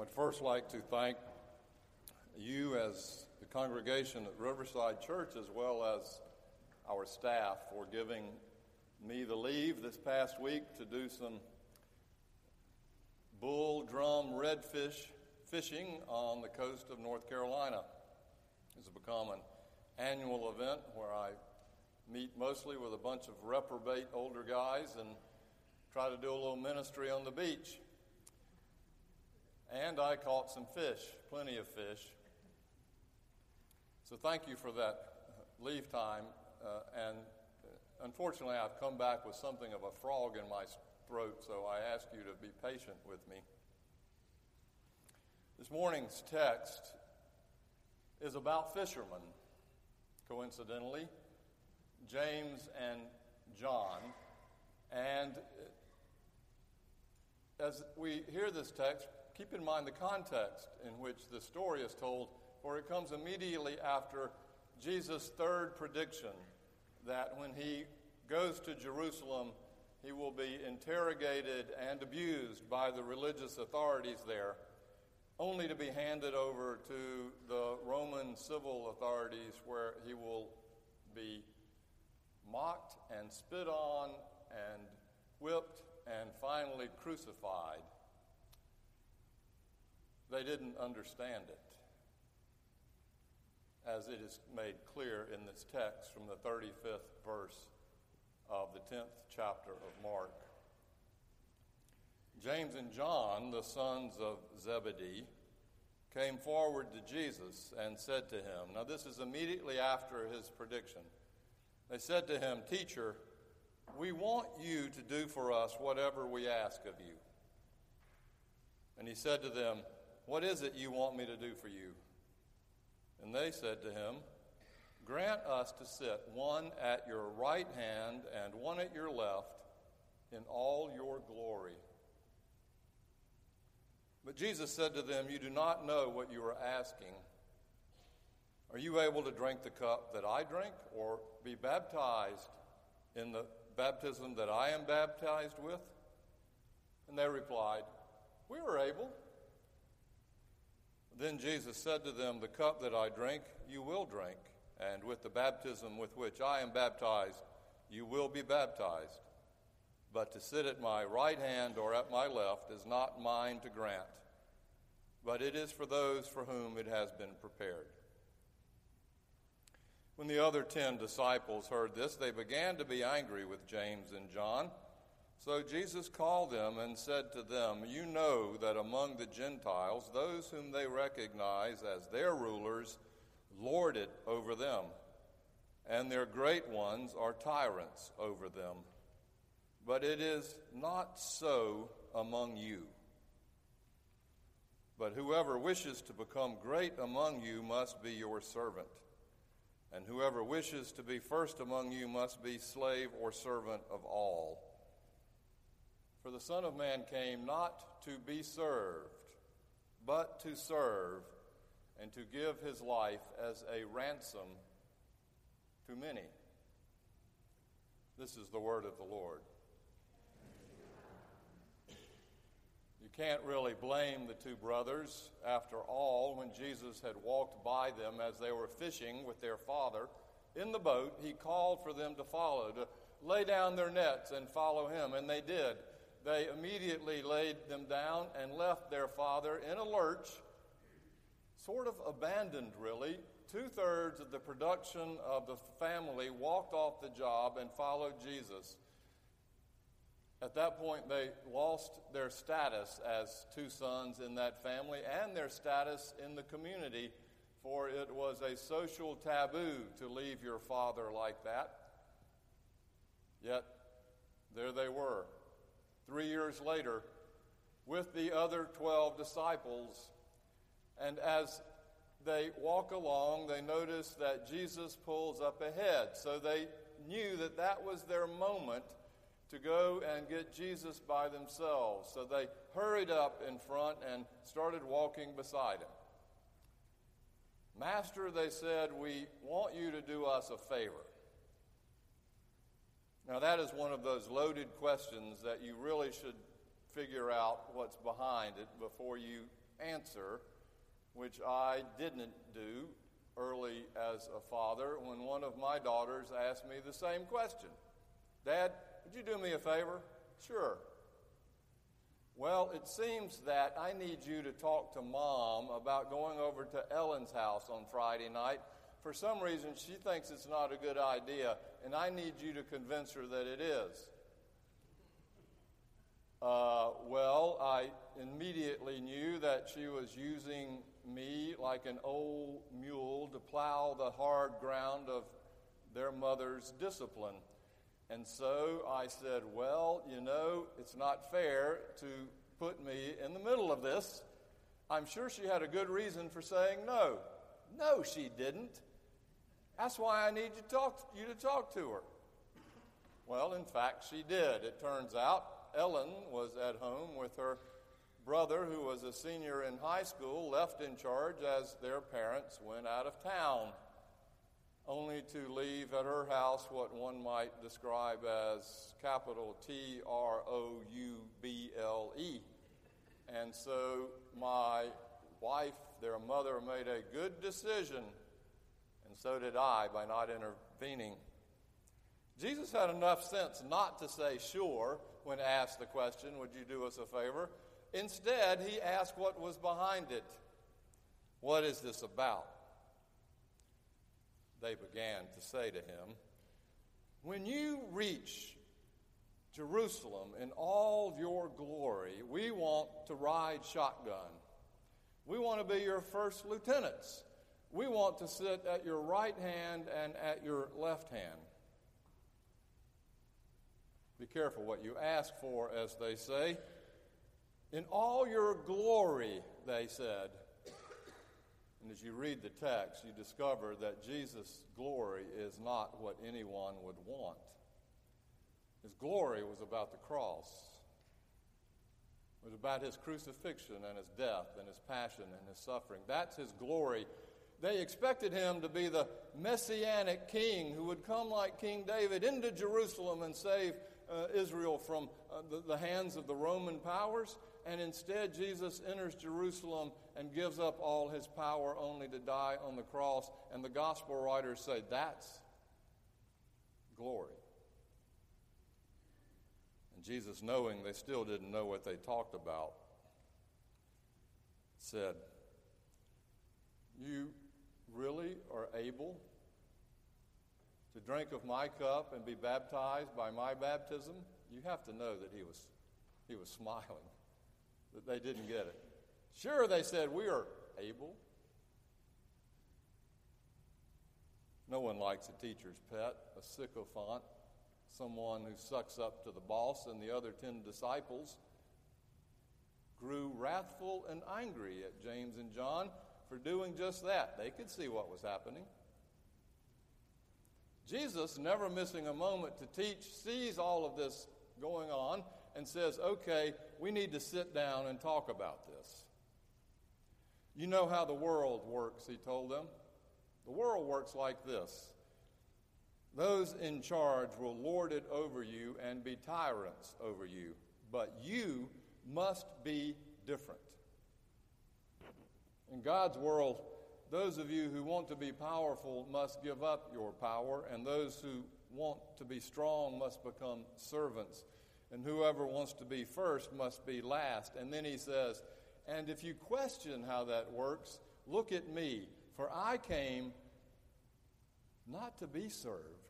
would first like to thank you as the congregation at Riverside Church as well as our staff for giving me the leave this past week to do some bull drum redfish fishing on the coast of North Carolina. It's become an annual event where I meet mostly with a bunch of reprobate older guys and try to do a little ministry on the beach. And I caught some fish, plenty of fish. So thank you for that uh, leave time. Uh, and uh, unfortunately, I've come back with something of a frog in my throat, so I ask you to be patient with me. This morning's text is about fishermen, coincidentally, James and John. And uh, as we hear this text, keep in mind the context in which the story is told, for it comes immediately after Jesus' third prediction that when he goes to Jerusalem, he will be interrogated and abused by the religious authorities there, only to be handed over to the Roman civil authorities where he will be mocked and spit on and whipped and finally crucified. They didn't understand it, as it is made clear in this text from the 35th verse of the 10th chapter of Mark. James and John, the sons of Zebedee, came forward to Jesus and said to him, Now, this is immediately after his prediction. They said to him, Teacher, we want you to do for us whatever we ask of you. And he said to them, what is it you want me to do for you? And they said to him, Grant us to sit one at your right hand and one at your left in all your glory. But Jesus said to them, You do not know what you are asking. Are you able to drink the cup that I drink, or be baptized in the baptism that I am baptized with? And they replied, We are able. Then Jesus said to them, The cup that I drink, you will drink, and with the baptism with which I am baptized, you will be baptized. But to sit at my right hand or at my left is not mine to grant, but it is for those for whom it has been prepared. When the other ten disciples heard this, they began to be angry with James and John. So Jesus called them and said to them, You know that among the Gentiles, those whom they recognize as their rulers lord it over them, and their great ones are tyrants over them. But it is not so among you. But whoever wishes to become great among you must be your servant. And whoever wishes to be first among you must be slave or servant of all. For the Son of Man came not to be served, but to serve and to give his life as a ransom to many. This is the word of the Lord. You can't really blame the two brothers. After all, when Jesus had walked by them as they were fishing with their father in the boat, he called for them to follow, to lay down their nets and follow him, and they did they immediately laid them down and left their father in a lurch, sort of abandoned, really. Two thirds of the production of the family walked off the job and followed Jesus. At that point, they lost their status as two sons in that family and their status in the community, for it was a social taboo to leave your father like that. Yet, there they were, three years later with the other 12 disciples. And as they walk along, they notice that Jesus pulls up ahead. So they knew that that was their moment to go and get Jesus by themselves. So they hurried up in front and started walking beside him. Master, they said, we want you to do us a favor. Now, that is one of those loaded questions that you really should figure out what's behind it before you answer, which I didn't do early as a father when one of my daughters asked me the same question Dad, would you do me a favor? Sure. Well, it seems that I need you to talk to mom about going over to Ellen's house on Friday night. For some reason, she thinks it's not a good idea, and I need you to convince her that it is. Uh, well, I immediately knew that she was using me like an old mule to plow the hard ground of their mother's discipline. And so I said, Well, you know, it's not fair to put me in the middle of this. I'm sure she had a good reason for saying no. No, she didn't. That's why I need you to talk, you to, talk to her. Well, in fact, she did. It turns out Ellen was at home with her brother, who was a senior in high school, left in charge as their parents went out of town only to leave at her house what one might describe as capital T R O U B L E. And so my wife, their mother, made a good decision, so did I by not intervening. Jesus had enough sense not to say sure when asked the question, Would you do us a favor? Instead, he asked what was behind it. What is this about? they began to say to him, When you reach Jerusalem in all your glory, we want to ride shotgun. We want to be your first lieutenants. We want to sit at your right hand and at your left hand. Be careful what you ask for, as they say. In all your glory, they said. And as you read the text, you discover that Jesus' glory is not what anyone would want. His glory was about the cross. It was about his crucifixion and his death and his passion and his suffering. That's his glory. They expected him to be the messianic king who would come like King David into Jerusalem and save uh, Israel from uh, the, the hands of the Roman powers and instead Jesus enters Jerusalem and gives up all his power only to die on the cross. And the gospel writers say that's glory. And Jesus, knowing they still didn't know what they talked about, said, You able to drink of my cup and be baptized by my baptism? You have to know that he was, he was smiling that they didn't get it. Sure, they said, We are able. No one likes a teacher's pet, a sycophant, someone who sucks up to the boss, and the other ten disciples grew wrathful and angry at James and John for doing just that. They could see what was happening. Jesus, never missing a moment to teach, sees all of this going on and says, okay, we need to sit down and talk about this. You know how the world works, he told them. The world works like this those in charge will lord it over you and be tyrants over you, but you must be different. In God's world, those of you who want to be powerful must give up your power, and those who want to be strong must become servants and whoever wants to be first must be last. And then he says, And if you question how that works, look at me, for I came not to be served,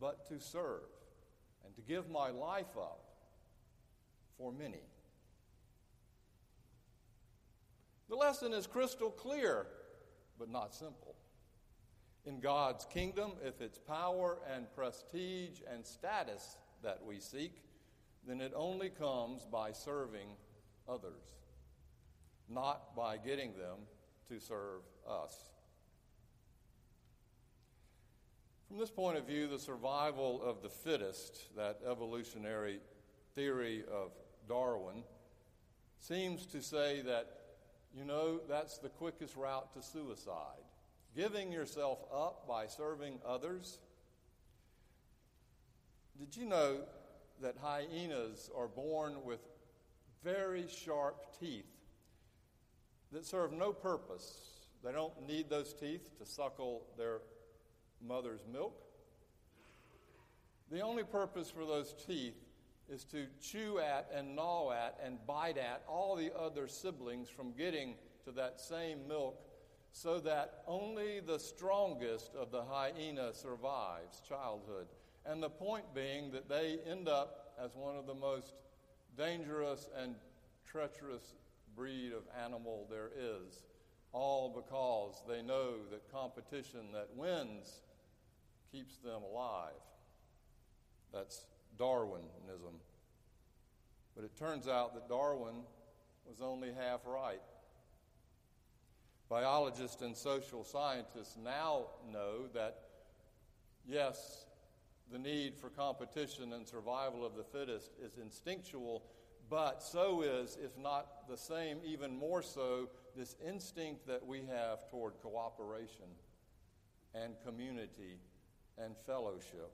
but to serve, and to give my life up for many. The lesson is crystal clear, but not simple. In God's kingdom, if it's power and prestige and status that we seek, then it only comes by serving others, not by getting them to serve us. From this point of view, the survival of the fittest, that evolutionary theory of Darwin, seems to say that, you know, that's the quickest route to suicide. Giving yourself up by serving others. Did you know that hyenas are born with very sharp teeth. that serve no purpose. They don't need those teeth to suckle their mother's milk. The only purpose for those teeth is to chew at and gnaw at and bite at all the other siblings from getting to that same milk so that only the strongest of the hyena survives childhood. And the point being that they end up as one of the most dangerous and treacherous breed of animal there is, all because they know that competition that wins keeps them alive. That's Darwinism. But it turns out that Darwin was only half right. Biologists and social scientists now know that, yes, the need for competition and survival of the fittest is instinctual, but so is, if not the same, even more so, this instinct that we have toward cooperation and community and fellowship.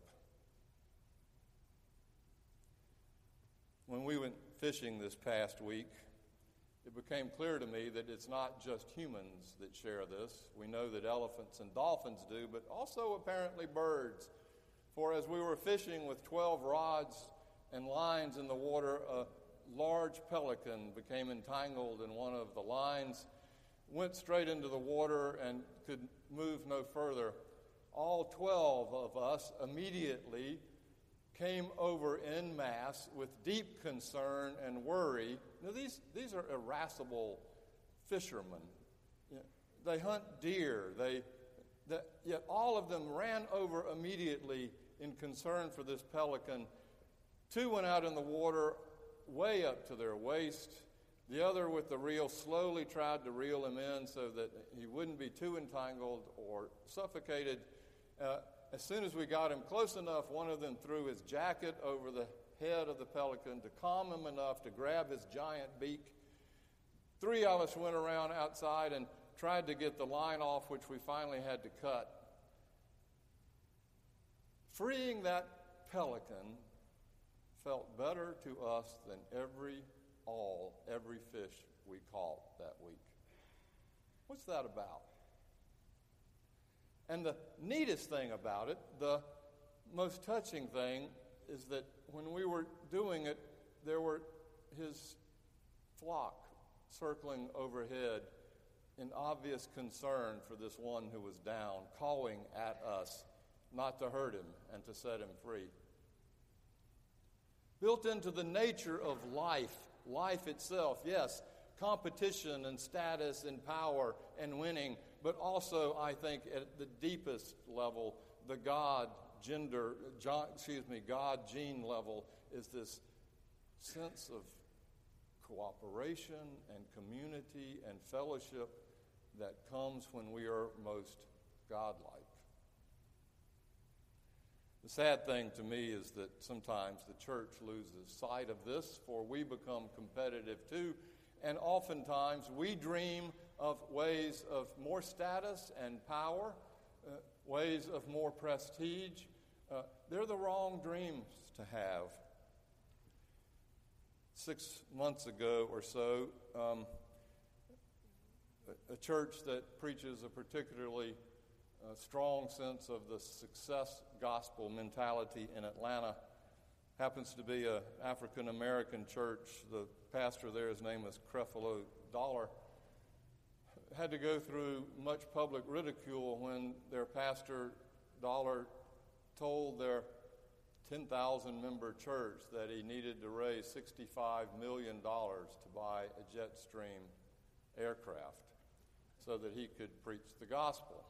When we went fishing this past week, it became clear to me that it's not just humans that share this. We know that elephants and dolphins do, but also apparently birds. For as we were fishing with 12 rods and lines in the water, a large pelican became entangled in one of the lines, went straight into the water, and could move no further. All 12 of us immediately came over en masse with deep concern and worry. Now, these, these are irascible fishermen. You know, they hunt deer. They, yet all of them ran over immediately in concern for this pelican. Two went out in the water way up to their waist. The other, with the reel, slowly tried to reel him in so that he wouldn't be too entangled or suffocated. Uh, as soon as we got him close enough, one of them threw his jacket over the head of the pelican to calm him enough to grab his giant beak. Three of us went around outside and tried to get the line off, which we finally had to cut. Freeing that pelican felt better to us than every all, every fish we caught that week. What's that about? And the neatest thing about it, the most touching thing, is that when we were doing it, there were his flock circling overhead in obvious concern for this one who was down, calling at us not to hurt him and to set him free. Built into the nature of life, life itself, yes, competition and status and power and winning but also, I think, at the deepest level, the God gender, excuse me, God gene level is this sense of cooperation and community and fellowship that comes when we are most godlike. The sad thing to me is that sometimes the church loses sight of this, for we become competitive too, and oftentimes we dream of ways of more status and power, uh, ways of more prestige. Uh, they're the wrong dreams to have. Six months ago or so, um, a, church that preaches a particularly uh, strong sense of the success gospel mentality in Atlanta happens to be an African American church. The pastor there, his name is Creflo Dollar had to go through much public ridicule when their pastor Dollar told their 10,000 member church that he needed to raise $65 million to buy a Jetstream aircraft so that he could preach the gospel.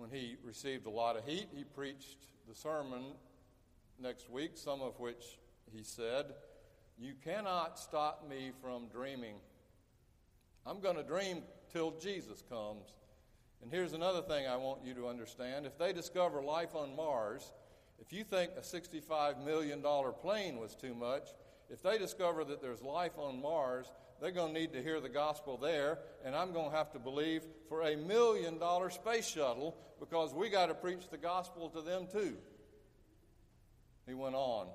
When he received a lot of heat, he preached the sermon next week, some of which he said, You cannot stop me from dreaming I'm going to dream till Jesus comes. And here's another thing I want you to understand. If they discover life on Mars, if you think a $65 million plane was too much, if they discover that there's life on Mars, they're going to need to hear the gospel there, and I'm going to have to believe for a million dollar space shuttle because we got to preach the gospel to them too. He went on,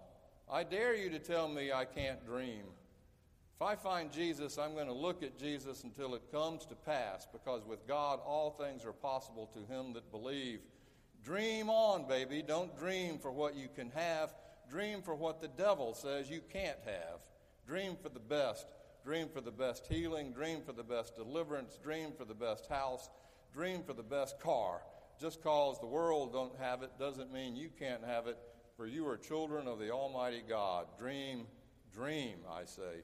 I dare you to tell me I can't dream. If I find Jesus, I'm going to look at Jesus until it comes to pass, because with God all things are possible to him that believe. Dream on, baby. Don't dream for what you can have. Dream for what the devil says you can't have. Dream for the best. Dream for the best healing. Dream for the best deliverance. Dream for the best house. Dream for the best car. Just cause the world don't have it doesn't mean you can't have it, for you are children of the Almighty God. Dream, dream, I say.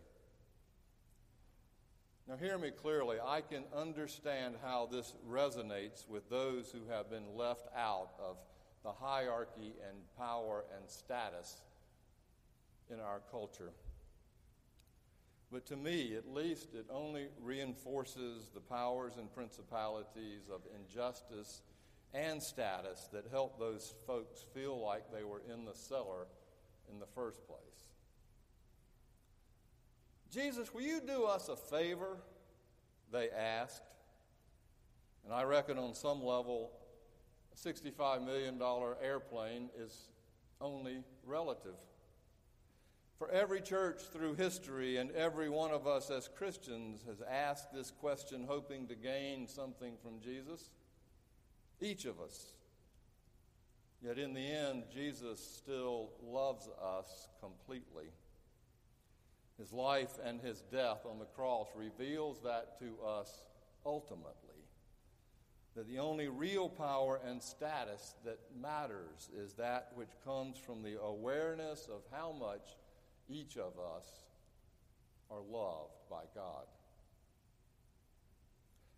Now, hear me clearly. I can understand how this resonates with those who have been left out of the hierarchy and power and status in our culture. But to me, at least, it only reinforces the powers and principalities of injustice and status that help those folks feel like they were in the cellar in the first place. Jesus, will you do us a favor? They asked. And I reckon on some level, a $65 million airplane is only relative. For every church through history and every one of us as Christians has asked this question hoping to gain something from Jesus. Each of us. Yet in the end, Jesus still loves us completely. His life and his death on the cross reveals that to us ultimately. That the only real power and status that matters is that which comes from the awareness of how much each of us are loved by God.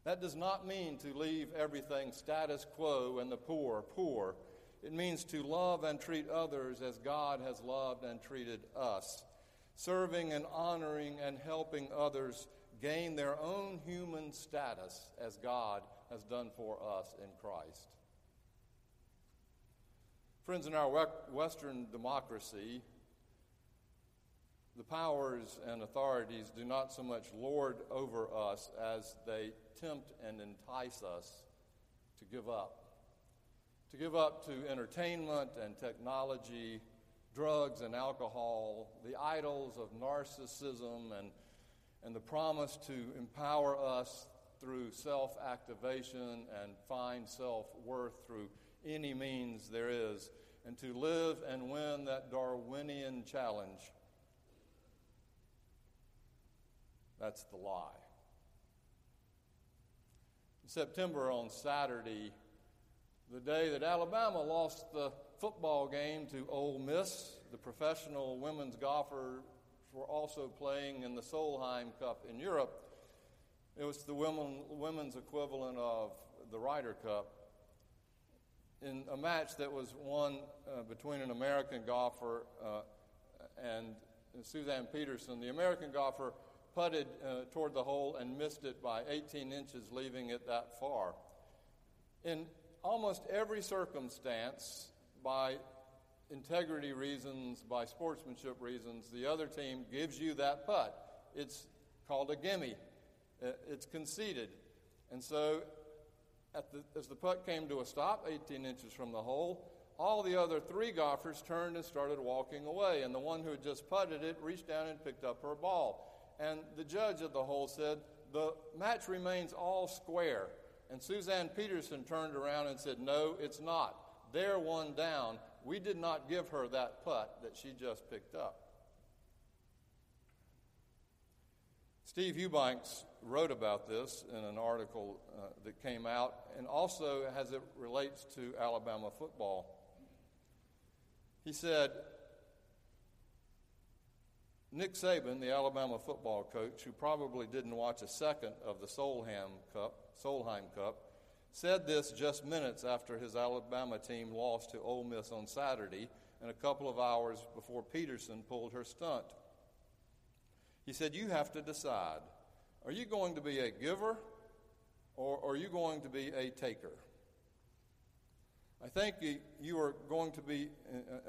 That does not mean to leave everything status quo and the poor poor. It means to love and treat others as God has loved and treated us serving and honoring and helping others gain their own human status as God has done for us in Christ. Friends, in our Western democracy, the powers and authorities do not so much lord over us as they tempt and entice us to give up. To give up to entertainment and technology drugs and alcohol, the idols of narcissism, and, and the promise to empower us through self activation and find self worth through any means there is, and to live and win that Darwinian challenge. That's the lie. In September on Saturday, the day that Alabama lost the football game to Ole Miss. The professional women's golfers were also playing in the Solheim Cup in Europe. It was the women, women's equivalent of the Ryder Cup. In a match that was won uh, between an American golfer uh, and Suzann Pettersen, the American golfer putted uh, toward the hole and missed it by 18 inches, leaving it that far. In almost every circumstance, by integrity reasons, by sportsmanship reasons, the other team gives you that putt. It's called a gimme, uh, it's conceded. And so, the, as the putt came to a stop, 18 inches from the hole, all the other three golfers turned and started walking away. And the one who had just putted it reached down and picked up her ball. And the judge of the hole said, The match remains all square. And Suzann Pettersen turned around and said, No, it's not. They're one down. We did not give her that putt that she just picked up. Steve Eubanks wrote about this in an article uh, that came out, and also as it relates to Alabama football. He said, Nick Saban, the Alabama football coach, who probably didn't watch a second of the Solheim Cup, Solheim Cup, said this just minutes after his Alabama team lost to Ole Miss on Saturday and a couple of hours before Pettersen pulled her stunt. He said, You have to decide. Are you going to be a giver or are you going to be a taker? I think you are going to be,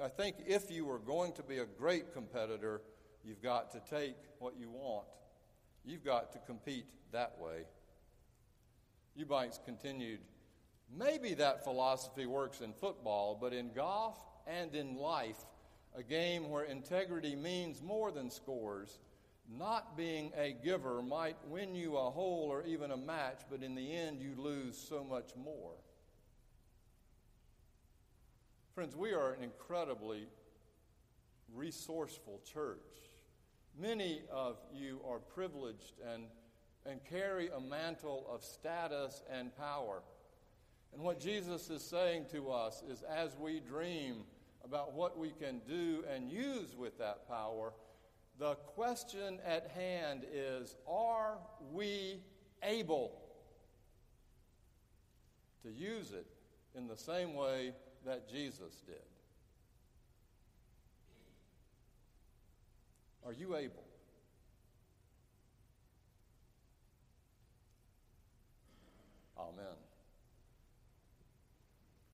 I think if you are going to be a great competitor, you've got to take what you want. You've got to compete that way. Eubanks continued, Maybe that philosophy works in football, but in golf and in life, a game where integrity means more than scores, not being a giver might win you a hole or even a match, but in the end, you lose so much more. Friends, we are an incredibly resourceful church. Many of you are privileged and, and carry a mantle of status and power. And what Jesus is saying to us is as we dream about what we can do and use with that power, the question at hand is are we able to use it in the same way that Jesus did? Are you able?